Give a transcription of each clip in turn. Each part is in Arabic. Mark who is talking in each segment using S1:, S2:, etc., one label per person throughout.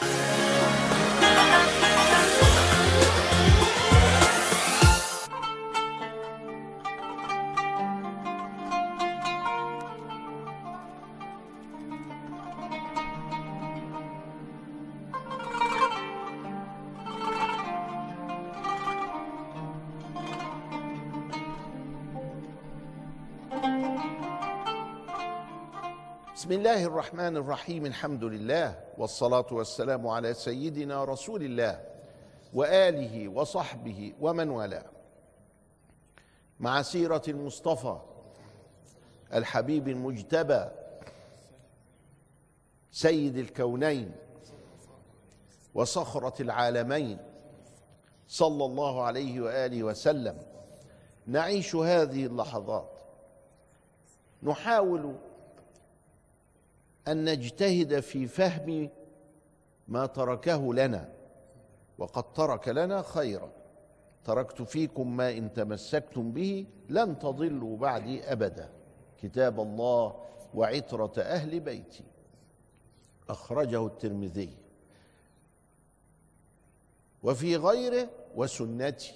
S1: Bye. بسم الله الرحمن الرحيم الحمد لله والصلاة والسلام على سيدنا رسول الله وآله وصحبه ومن والاه. مع سيرة المصطفى الحبيب المجتبى سيد الكونين وصخرة العالمين صلى الله عليه وآله وسلم نعيش هذه اللحظات. نحاول أن نجتهد في فهم ما تركه لنا وقد ترك لنا خيرا. تركت فيكم ما إن تمسكتم به لن تضلوا بعدي ابدا. كتاب الله وعترة أهل بيتي. أخرجه الترمذي. وفي غيره وسنتي.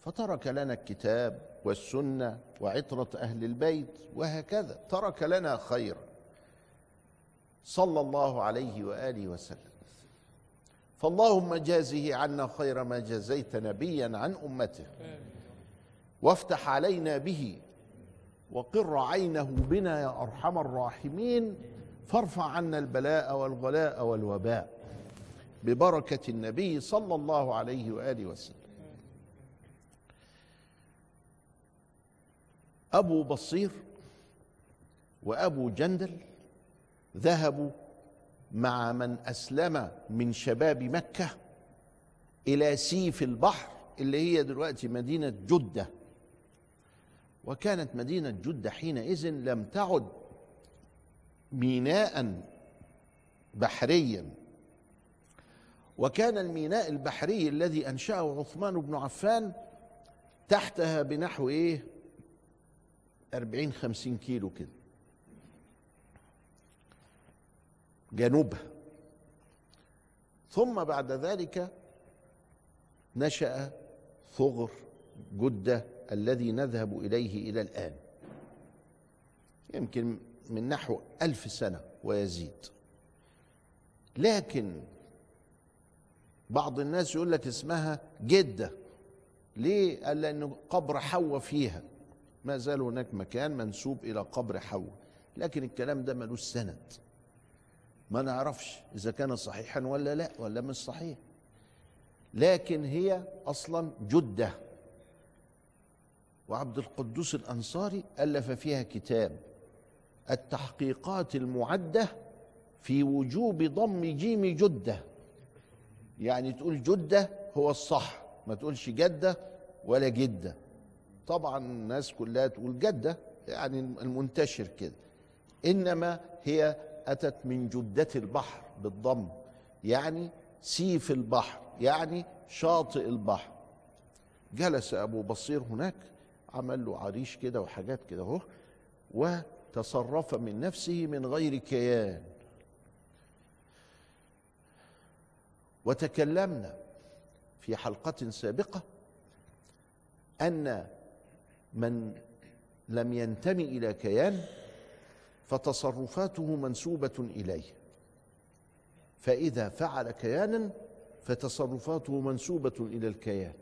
S1: فترك لنا الكتاب والسنة وعترة أهل البيت وهكذا. ترك لنا خيرا. صلى الله عليه وآله وسلم. فاللهم جازه عنا خير ما جزيت نبيا عن أمته. وافتح علينا به وقر عينه بنا يا أرحم الراحمين. فارفع عنا البلاء والغلاء والوباء ببركة النبي صلى الله عليه وآله وسلم. أبو بصير وأبو جندل ذهبوا مع من أسلم من شباب مكة إلى سيف البحر اللي هي دلوقتي مدينة جدة. وكانت مدينة جدة حينئذ لم تعد ميناء بحريا. وكان الميناء البحري الذي أنشأه عثمان بن عفان تحتها بنحو إيه؟ أربعين خمسين كيلو كده. جنوبها ثم بعد ذلك نشأ ثغر جدة الذي نذهب إليه إلى الآن. يمكن من نحو ألف سنة ويزيد. لكن بعض الناس يقول لك اسمها جدة. ليه؟ قال لأنه قبر حواء فيها. ما زال هناك مكان منسوب إلى قبر حواء. لكن الكلام ده ملوش سند. ما نعرفش إذا كان صحيحا ولا لا ولا مش صحيح. لكن هي أصلا جدة. وعبد القدوس الأنصاري ألف فيها كتاب التحقيقات المعدة في وجوب ضم جيم جدة. يعني تقول جدة هو الصح ما تقولش جدة ولا جدة. طبعا الناس كلها تقول جدة يعني المنتشر كده. إنما هي أتت من جدة البحر بالضم يعني سيف البحر يعني شاطئ البحر. جلس أبو بصير هناك عمل له عريش كده وحاجات كده أهو وتصرف من نفسه من غير كيان. وتكلمنا في حلقة سابقة أن من لم ينتمي إلى كيان فتصرفاته منسوبة إليه. فإذا فعل كيانا فتصرفاته منسوبة إلى الكيان.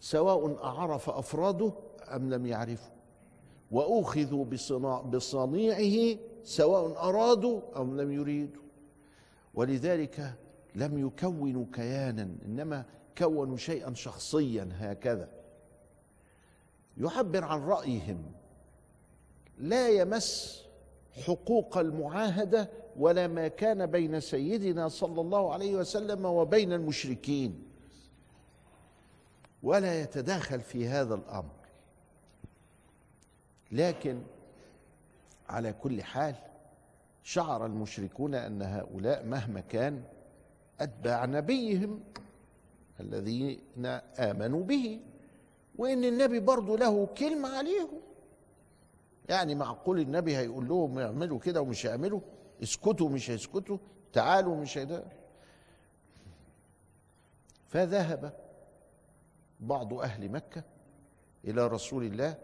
S1: سواء أعرف أفراده أم لم يعرفه وأخذوا بصنيعه سواء أرادوا أم لم يريدوا. ولذلك لم يكونوا كيانا إنما كونوا شيئا شخصيا هكذا. يعبر عن رأيهم لا يمس حقوق المعاهدة ولا ما كان بين سيدنا صلى الله عليه وسلم وبين المشركين. ولا يتداخل في هذا الأمر. لكن على كل حال شعر المشركون أن هؤلاء مهما كان أتباع نبيهم الذين آمنوا به وإن النبي برضه له كلمة عليهم. يعني معقول النبي هيقول لهم اعملوا كده ومش هيعملوا؟ اسكتوا مش هيسكتوا؟ تعالوا مش هيدا فذهب بعض أهل مكة إلى رسول الله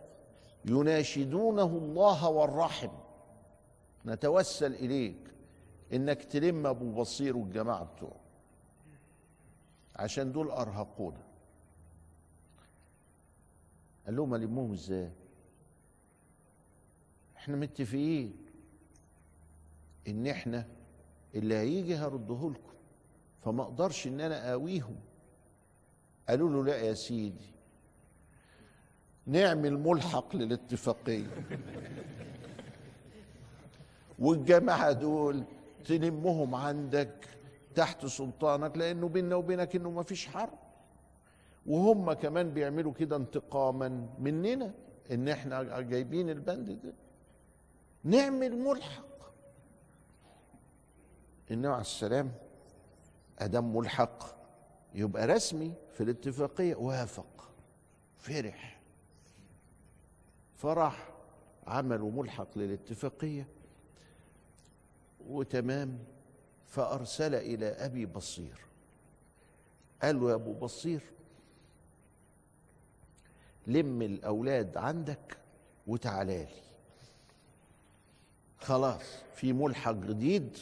S1: يناشدونه الله والرحم نتوسل إليك إنك تلم أبو بصير والجماعة بتوعه عشان دول أرهقونا. قال لهم ألمهم إزاي؟ إحنا متفقين ان إحنا اللي هيجي هرده لكم فما أقدرش ان أنا اقويهم قالوا له لا يا سيدي نعمل ملحق للاتفاقية. والجماعة دول تلمهم عندك تحت سلطانك لأنه بيننا وبينك إنه ما فيش حرب. وهم كمان بيعملوا كده انتقاما مننا إن إحنا جايبين البند ده. نعمل ملحق النبي عليه السلام أدم ملحق يبقى رسمي في الاتفاقية وافق فرح. فرح عملوا ملحق للاتفاقية. وتمام فأرسل إلى أبي بصير. قال له يا أبو بصير لم الأولاد عندك وتعالى لي. خلاص في ملحق جديد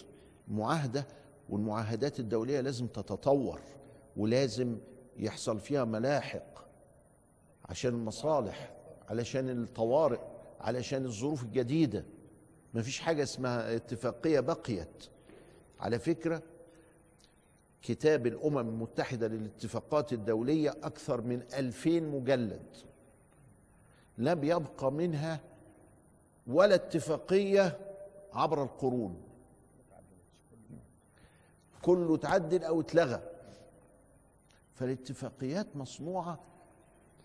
S1: معاهدة والمعاهدات الدولية لازم تتطور ولازم يحصل فيها ملاحق عشان المصالح علشان الطوارئ علشان الظروف الجديدة. مفيش حاجة اسمها اتفاقية بقيت. على فكرة كتاب الأمم المتحدة للاتفاقات الدولية أكثر من ألفين مجلد لم يبقى منها ولا اتفاقية عبر القرون. كله تعدل أو اتلغى. فالاتفاقيات مصنوعة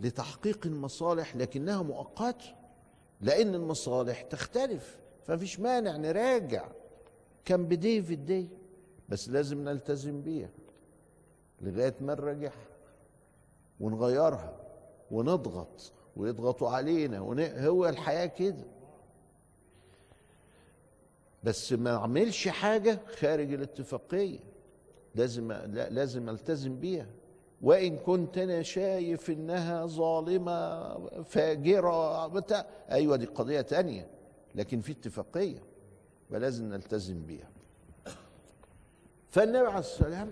S1: لتحقيق المصالح لكنها مؤقتة لأن المصالح تختلف فمفيش مانع نراجع. كان بديفيد دي بس لازم نلتزم بيها لغاية ما نراجعها ونغيرها ونضغط ويضغطوا علينا ون... هو الحياة كده. بس ما اعملش حاجة خارج الاتفاقية. لازم لا لازم ألتزم بيها. وإن كنت أنا شايف إنها ظالمة فاجرة بتاع أيوه دي قضية تانية. لكن في اتفاقية ولازم نلتزم بيها. فالنبي عليه السلام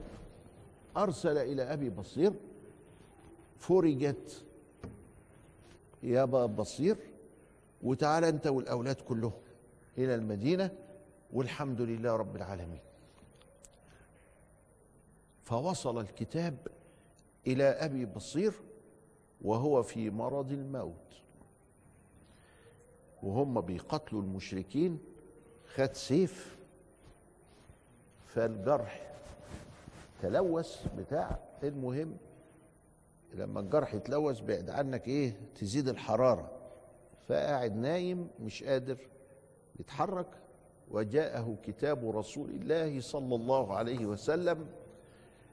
S1: أرسل إلى أبي بصير. فرجت يا بصير وتعالى أنت والأولاد كلهم إلى المدينة. والحمد لله رب العالمين. فوصل الكتاب إلى أبي بصير وهو في مرض الموت. وهم بيقتلوا المشركين خد سيف فالجرح تلوث بتاع. المهم لما الجرح يتلوث بعد عنك إيه؟ تزيد الحرارة. فقاعد نايم مش قادر يتحرك. وجاءه كتاب رسول الله صلى الله عليه وسلم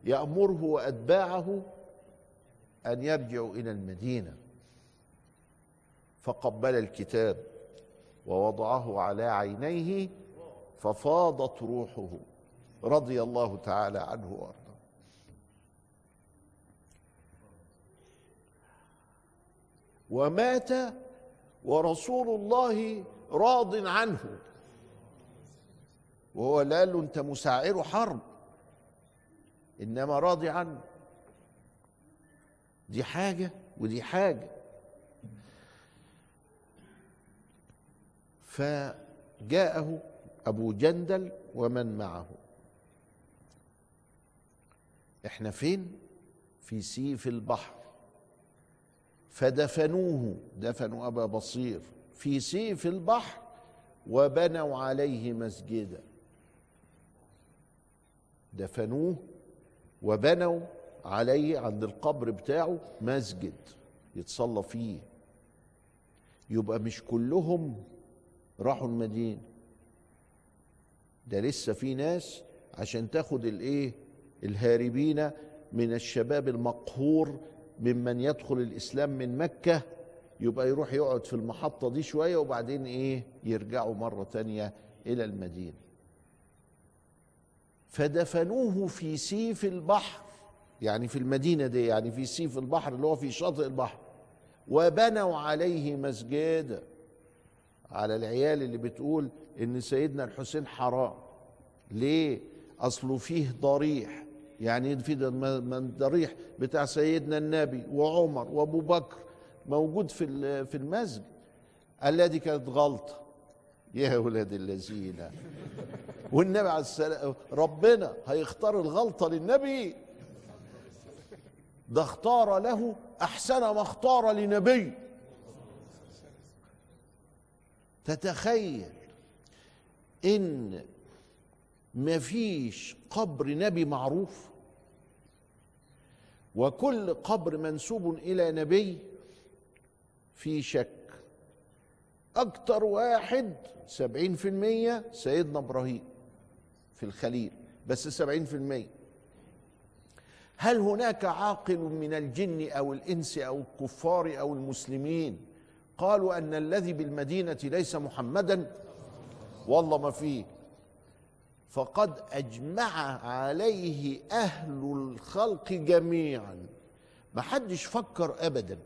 S1: يأمره وأتباعه أن يرجعوا إلى المدينة. فقبل الكتاب ووضعه على عينيه ففاضت روحه رضي الله تعالى عنه وأرضاه. ومات ورسول الله راض عنه. وهو لا له انت مساعر حرب. إنما راضي عنه. دي حاجة ودي حاجة. فجاءه أبو جندل ومن معه. إحنا فين؟ في سيف البحر. فدفنوه دفنوا أبا بصير في سيف البحر وبنوا عليه مسجدا. دفنوه وبنوا عليه عند القبر بتاعه مسجد يتصلى فيه. يبقى مش كلهم راحوا المدينة. ده لسه في ناس عشان تاخد الايه الهاربين من الشباب المقهور ممن يدخل الإسلام من مكة يبقى يروح يقعد في المحطة دي شوية وبعدين إيه يرجعوا مرة تانية إلى المدينة. فدفنوه في سيف البحر يعني في المدينة دي يعني في سيف البحر اللي هو في شاطئ البحر. وبنوا عليه مسجدا على العيال اللي بتقول إن سيدنا الحسين حرام. ليه؟ أصله فيه ضريح. يعني في ضريح بتاع سيدنا النبي وعمر وأبو بكر موجود في في المسجد. الذي كانت غلطة. يا ولاد الذين. والنبي عليه السلام ربنا هيختار الغلطة للنبي. ده اختار له أحسن ما اختار لنبي. تتخيل إن مفيش قبر نبي معروف وكل قبر منسوب إلى نبي في شك أكتر واحد سبعين في المية سيدنا إبراهيم في الخليل. بس سبعين في المية. هل هناك عاقل من الجن أو الإنس أو الكفار أو المسلمين قالوا أن الذي بالمدينة ليس محمدا؟ والله ما فيه. فقد أجمع عليه أهل الخلق جميعا. ما حدش فكر ابدا.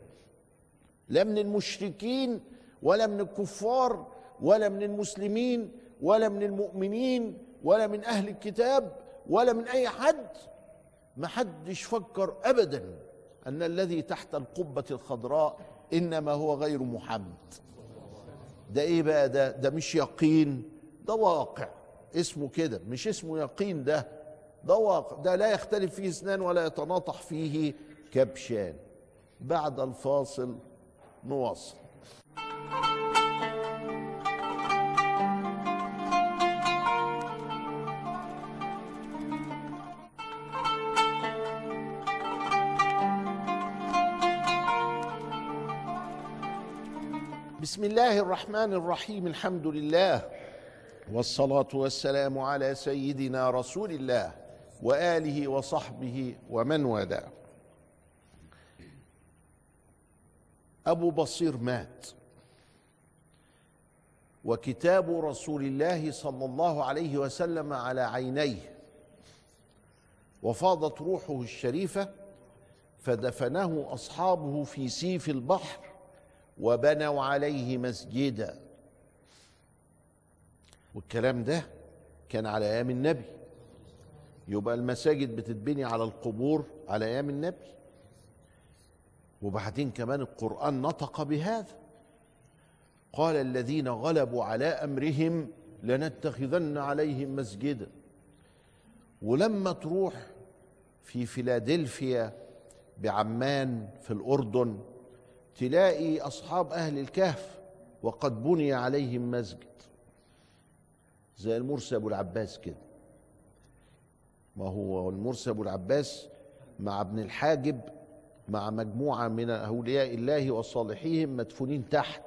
S1: لا من المشركين ولا من الكفار ولا من المسلمين ولا من المؤمنين ولا من أهل الكتاب ولا من أي حد. ما حدش فكر ابدا أن الذي تحت القبة الخضراء إنما هو غير محمد. ده إيه بقى؟ ده ده مش يقين ده واقع. اسمه كده مش اسمه يقين ده ده واقع. ده لا يختلف فيه اثنان ولا يتناطح فيه كبشان. بعد الفاصل نواصل. بسم الله الرحمن الرحيم الحمد لله والصلاة والسلام على سيدنا رسول الله وآله وصحبه ومن والاه. أبو بصير مات وكتاب رسول الله صلى الله عليه وسلم على عينيه. وفاضت روحه الشريفة فدفنه أصحابه في سيف البحر وبنوا عليه مسجدا. والكلام ده كان على أيام النبي. يبقى المساجد بتتبني على القبور على أيام النبي. وبعدين كمان القرآن نطق بهذا. قال الذين غلبوا على أمرهم لنتخذن عليهم مسجدا. ولما تروح في فيلادلفيا بعمان في الأردن تلاقي أصحاب أهل الكهف وقد بني عليهم مسجد. زي المرسي أبو العباس كده. ما هو المرسي أبو العباس مع ابن الحاجب مع مجموعة من أولياء الله وصالحيهم مدفونين تحت.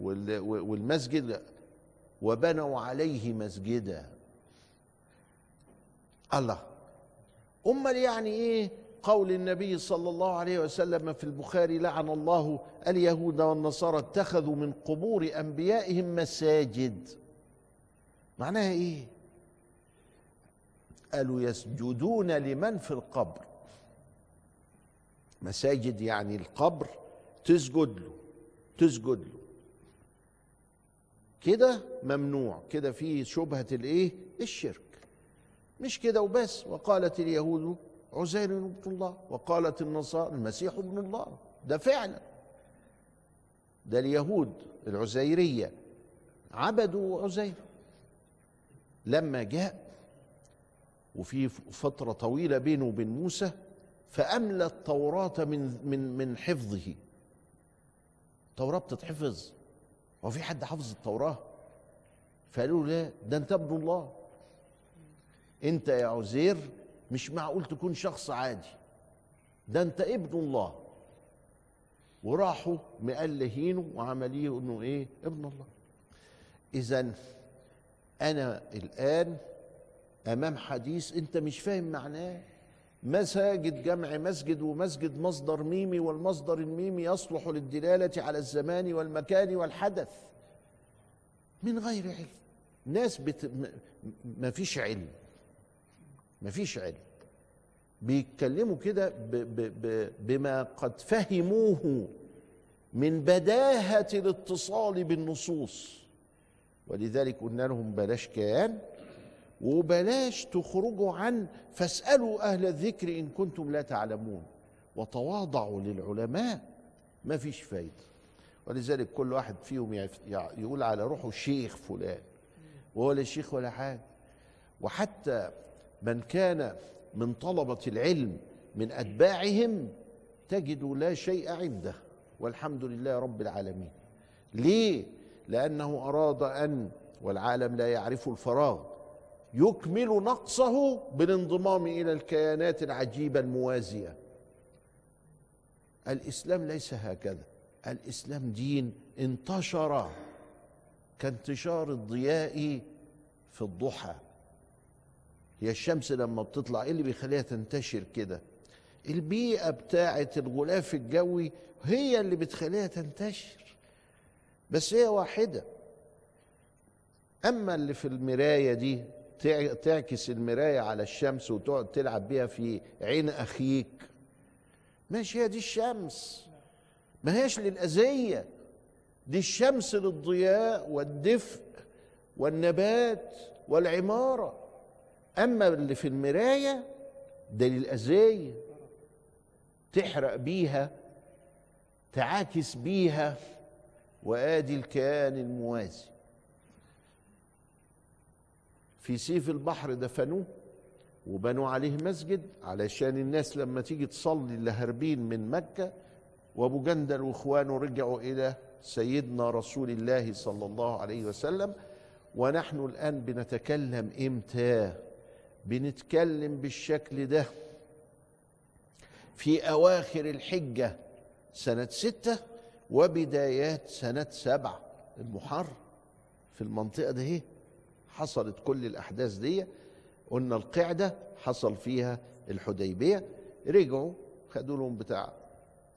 S1: والمسجد وبنوا عليه مسجدا. الله. أمال يعني إيه؟ قول النبي صلى الله عليه وسلم في البخاري لعن الله اليهود والنصارى اتخذوا من قبور أنبيائهم مساجد. معناها إيه؟ قالوا يسجدون لمن في القبر. مساجد يعني القبر تسجد له تسجد له. كده ممنوع كده فيه شبهة الإيه؟ الشرك. مش كده وبس. وقالت اليهود عزير ابن الله وقالت النصارى المسيح ابن الله. ده فعلا. ده اليهود العزيرية عبدوا عزير. لما جاء وفي فترة طويلة بينه وبين موسى فأملى التوراة من من من حفظه. التوراة بتتحفظ. هو في حد حفظ التوراة؟ فقالوا لا ده انت ابن الله. انت يا عزير مش معقول تكون شخص عادي. ده انت ابن الله. وراحوا مألهينه وعمليه انه إيه؟ ابن الله. إذا أنا الآن أمام حديث أنت مش فاهم معناه. مساجد جمع مسجد ومسجد مصدر ميمي والمصدر الميمي يصلح للدلالة على الزمان والمكان والحدث. من غير علم. ناس بت... ما فيش علم. ما فيش علم. بيتكلموا كده. بما قد فهموه من بداهة الاتصال بالنصوص. ولذلك قلنا لهم بلاش كيان وبلاش تخرجوا عن فاسألوا أهل الذكر إن كنتم لا تعلمون. وتواضعوا للعلماء ما فيش فايدة. ولذلك كل واحد فيهم يقول على روحه شيخ فلان وهو لا شيخ ولا حاجة. وحتى من كان من طلبة العلم من أتباعهم تجد لا شيء عنده والحمد لله رب العالمين. ليه؟ لأنه أراد أن والعالم لا يعرف الفراغ يكمل نقصه بالانضمام إلى الكيانات العجيبة الموازية. الإسلام ليس هكذا. الإسلام دين انتشر كانتشار الضياء في الضحى. هي الشمس لما بتطلع إيه اللي بيخليها تنتشر كده؟ البيئة بتاعة الغلاف الجوي هي اللي بتخليها تنتشر بس هي واحدة. أما اللي في المراية دي تعكس المراية على الشمس وتقعد تلعب بيها في عين أخيك ماشي هي دي الشمس. ما هيش للأذية. دي الشمس للضياء والدفء والنبات والعمارة. أما اللي في المراية ده للأذية تحرق بيها تعاكس بيها وآدي الكيان الموازي. في سيف البحر دفنوه وبنوا عليه مسجد علشان الناس لما تيجي تصلي اللي هاربين من مكة وأبو جندل وإخوانه رجعوا إلى سيدنا رسول الله صلى الله عليه وسلم ونحن الآن بنتكلم إمتى؟ بنتكلم بالشكل ده. في أواخر الحجة سنة ستة وبدايات سنة سبعة. المحرم في المنطقة دي حصلت كل الأحداث دي. قلنا القعدة حصل فيها الحديبية. رجعوا خدوا لهم بتاع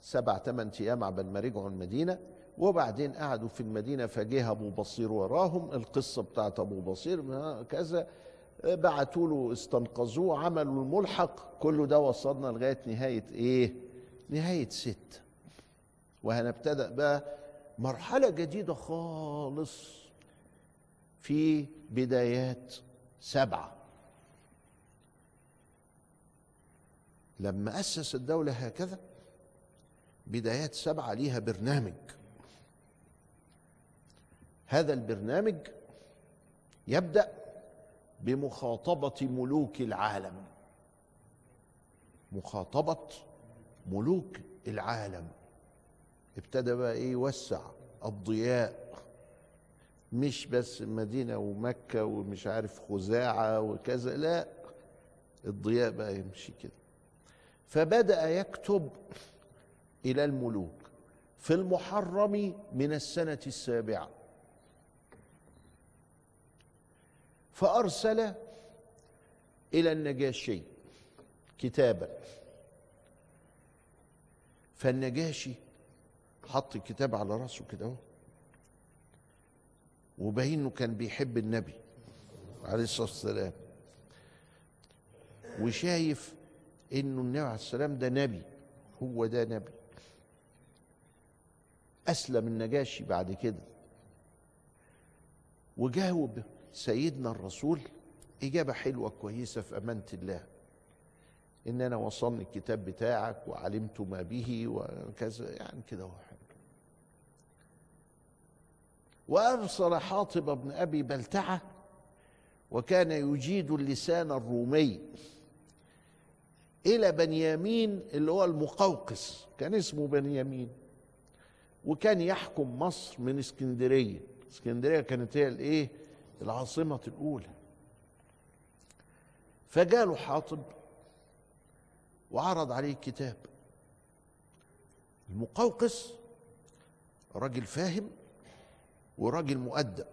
S1: سبع ثمان أيام عبال ما رجعوا المدينة. وبعدين قعدوا في المدينة فجه أبو بصير وراهم. القصة بتاعت أبو بصير كذا. بعتوا له استنقذوه عملوا الملحق. كله ده وصلنا لغاية نهاية إيه؟ نهاية ست وهنبتدأ بقى مرحلة جديدة خالص في بدايات سبعة. لما أسس الدولة هكذا بدايات سبعة ليها برنامج. هذا البرنامج يبدأ بمخاطبة ملوك العالم. مخاطبة ملوك العالم. ابتدى بقى إيه؟ يوسع الضياء. مش بس المدينة ومكة ومش عارف خزاعة وكذا لا الضياء بقى يمشي كده. فبدأ يكتب إلى الملوك في المحرم من السنة السابعة. فأرسل إلى النجاشي كتابا. فالنجاشي حط الكتاب على راسه كده أهو. وباين انه كان بيحب النبي عليه الصلاة والسلام. وشايف إنه النبي عليه السلام ده نبي هو ده نبي. أسلم النجاشي بعد كده. وجاوب سيدنا الرسول إجابة حلوة كويسة في أمانة الله. إن أنا وصلني الكتاب بتاعك وعلمت ما به وكذا يعني كده واحد وأرسل حاطب بن أبي بلتعة وكان يجيد اللسان الرومي إلى بنيامين اللي هو المقوقس كان اسمه بنيامين. وكان يحكم مصر من اسكندرية. اسكندرية كانت هي الإيه؟ العاصمة الأولى. فجاله حاطب وعرض عليه الكتاب المقوقس راجل فاهم وراجل مؤدب.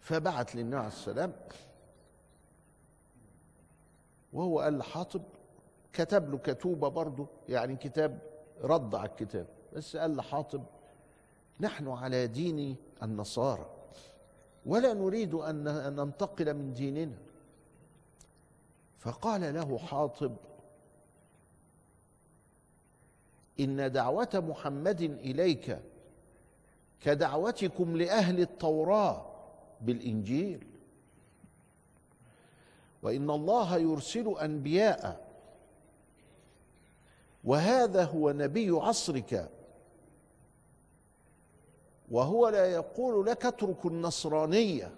S1: فبعت للنبي عليه السلام وهو قال لحاطب كتب له كتوبة برضه يعني كتاب رد على الكتاب. بس قال لحاطب نحن على دين النصارى. ولا نريد أن ننتقل من ديننا. فقال له حاطب إن دعوة محمد إليك كدعوتكم لأهل التوراة بالإنجيل. وإن الله يرسل أنبياء وهذا هو نبي عصرك. وهو لا يقول لك اترك النصرانية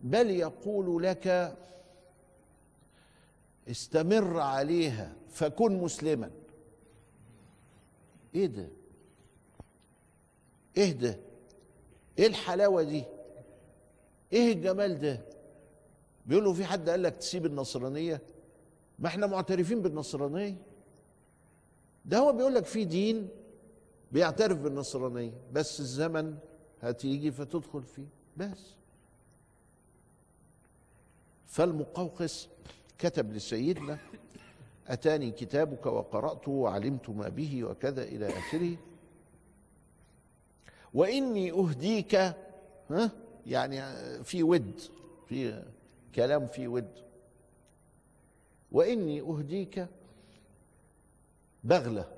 S1: بل يقول لك استمر عليها فكن مسلما. إيه ده؟ إيه ده؟ إيه الحلاوة دي؟ إيه الجمال ده؟ بيقول له في حد قال لك تسيب النصرانية؟ ما إحنا معترفين بالنصرانية. ده هو بيقول لك في دين بيعترف بالنصرانية بس الزمن هتيجي فتدخل فيه بس. فالمقوقس كتب لسيدنا أتاني كتابك وقرأته وعلمت ما به وكذا إلى آخره. وإني أهديك ها يعني في ود في كلام في ود. وإني أهديك بغلة.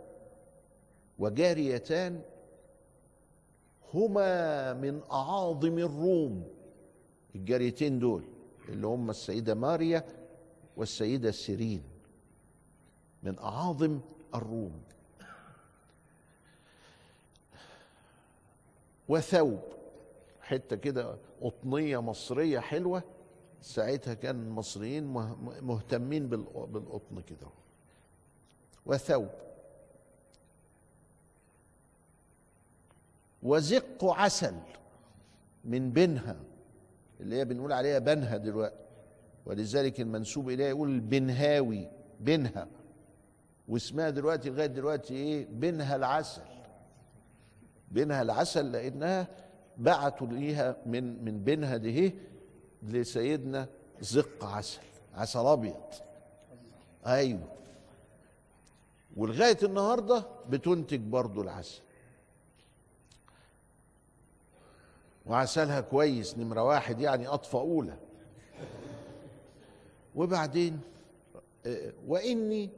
S1: وجاريتان هما من أعاظم الروم. الجاريتين دول اللي هم السيدة ماريا والسيدة سيرين من أعاظم الروم. وثوب حتة كده قطنية مصرية حلوة. ساعتها كان المصريين مهتمين بالقطن كده. وثوب وزق عسل من بنها اللي هي بنقول عليها بنها دلوقتي ولذلك المنسوب إليها يقول البنهاوي بنها واسمها دلوقتي لغاية دلوقتي إيه؟ بنها العسل. بنها العسل لأنها بعتوا ليها من من بنها دي لسيدنا زق عسل عسل أبيض. أيوه. ولغاية النهارده بتنتج برضو العسل. وعسلها كويس نمرة واحد يعني أطفى أولى. وبعدين آه، وإني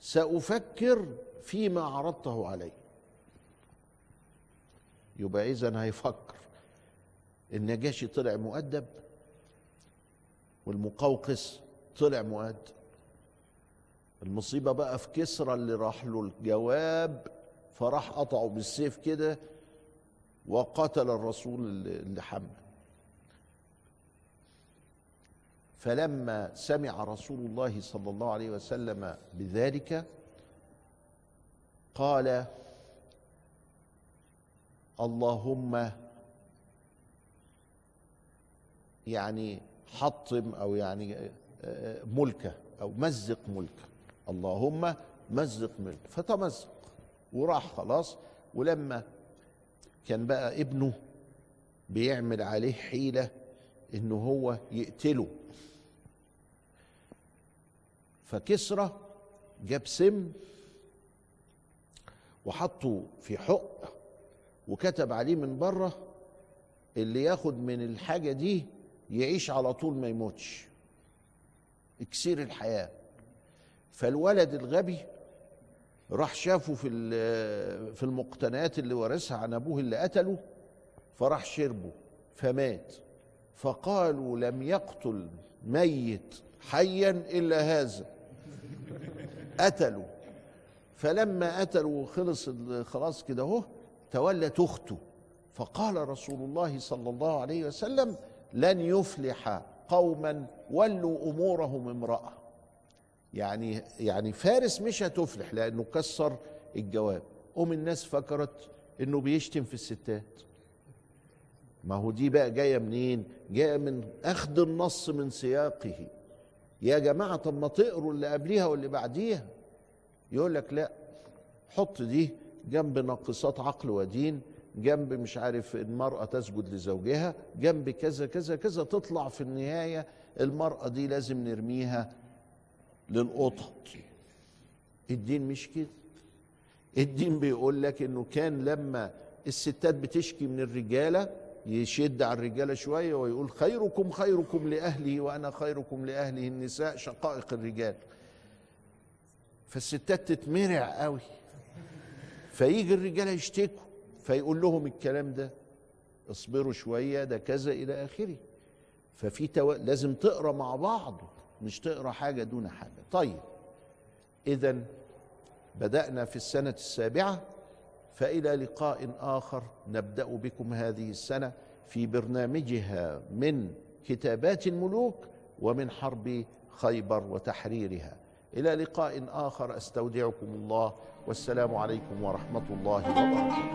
S1: سأفكر فيما عرضته علي. يبقى إذا هيفكر. النجاشي طلع مؤدب والمقوقس طلع مؤدب المصيبة بقى في كسرى اللي راح له الجواب فراح قطعه بالسيف كده وقتل الرسول اللي حمله. فلما سمع رسول الله صلى الله عليه وسلم بذلك قال اللهم يعني حطم أو يعني آه، آه، ملكه أو مزق ملكه. اللهم مزق ملكه. فتمزق وراح خلاص. ولما كان بقى ابنه بيعمل عليه حيلة انه هو يقتله. فكسرى جاب سم وحطه في حق وكتب عليه من بره اللي ياخد من الحاجة دي يعيش على طول ما يموتش. اكسير الحياة. فالولد الغبي راح شافه في في المقتنيات اللي ورثها عن أبوه اللي قتله فراح شربه فمات. فقالوا لم يقتل ميت حيا إلا هذا. قتلوا. فلما قتلوا وخلص خلاص كده أهو تولت أخته. فقال رسول الله صلى الله عليه وسلم لن يفلح قوما ولوا أمورهم امرأة. يعني يعني فارس مش هتفلح لأنه كسر الجواب. قوم الناس فكرت إنه بيشتم في الستات. ما هو دي بقى جاية منين؟ جاية من أخذ النص من سياقه. يا جماعة طب ما تقروا اللي قبليها واللي بعديها. يقول لك لا حط دي جنب ناقصات عقل ودين جنب مش عارف المرأة تسجد لزوجها جنب كذا كذا كذا تطلع في النهاية المرأة دي لازم نرميها. للقطط. الدين مش كده. الدين بيقول لك إنه كان لما الستات بتشكي من الرجالة يشد على الرجالة شوية ويقول خيركم خيركم لأهله وأنا خيركم لأهله. النساء شقائق الرجال. فالستات تتمرع قوي. فيجي الرجالة يشتكوا. فيقول لهم الكلام ده. اصبروا شوية ده كذا إلى آخره. ففي تو... لازم تقرأ مع بعض مش تقرأ حاجة دون حاجة. طيب اذا بدأنا في السنة السابعة فإلى لقاء آخر نبدأ بكم هذه السنة في برنامجها من كتابات الملوك ومن حرب خيبر وتحريرها. إلى لقاء آخر أستودعكم الله والسلام عليكم ورحمة الله وبركاته.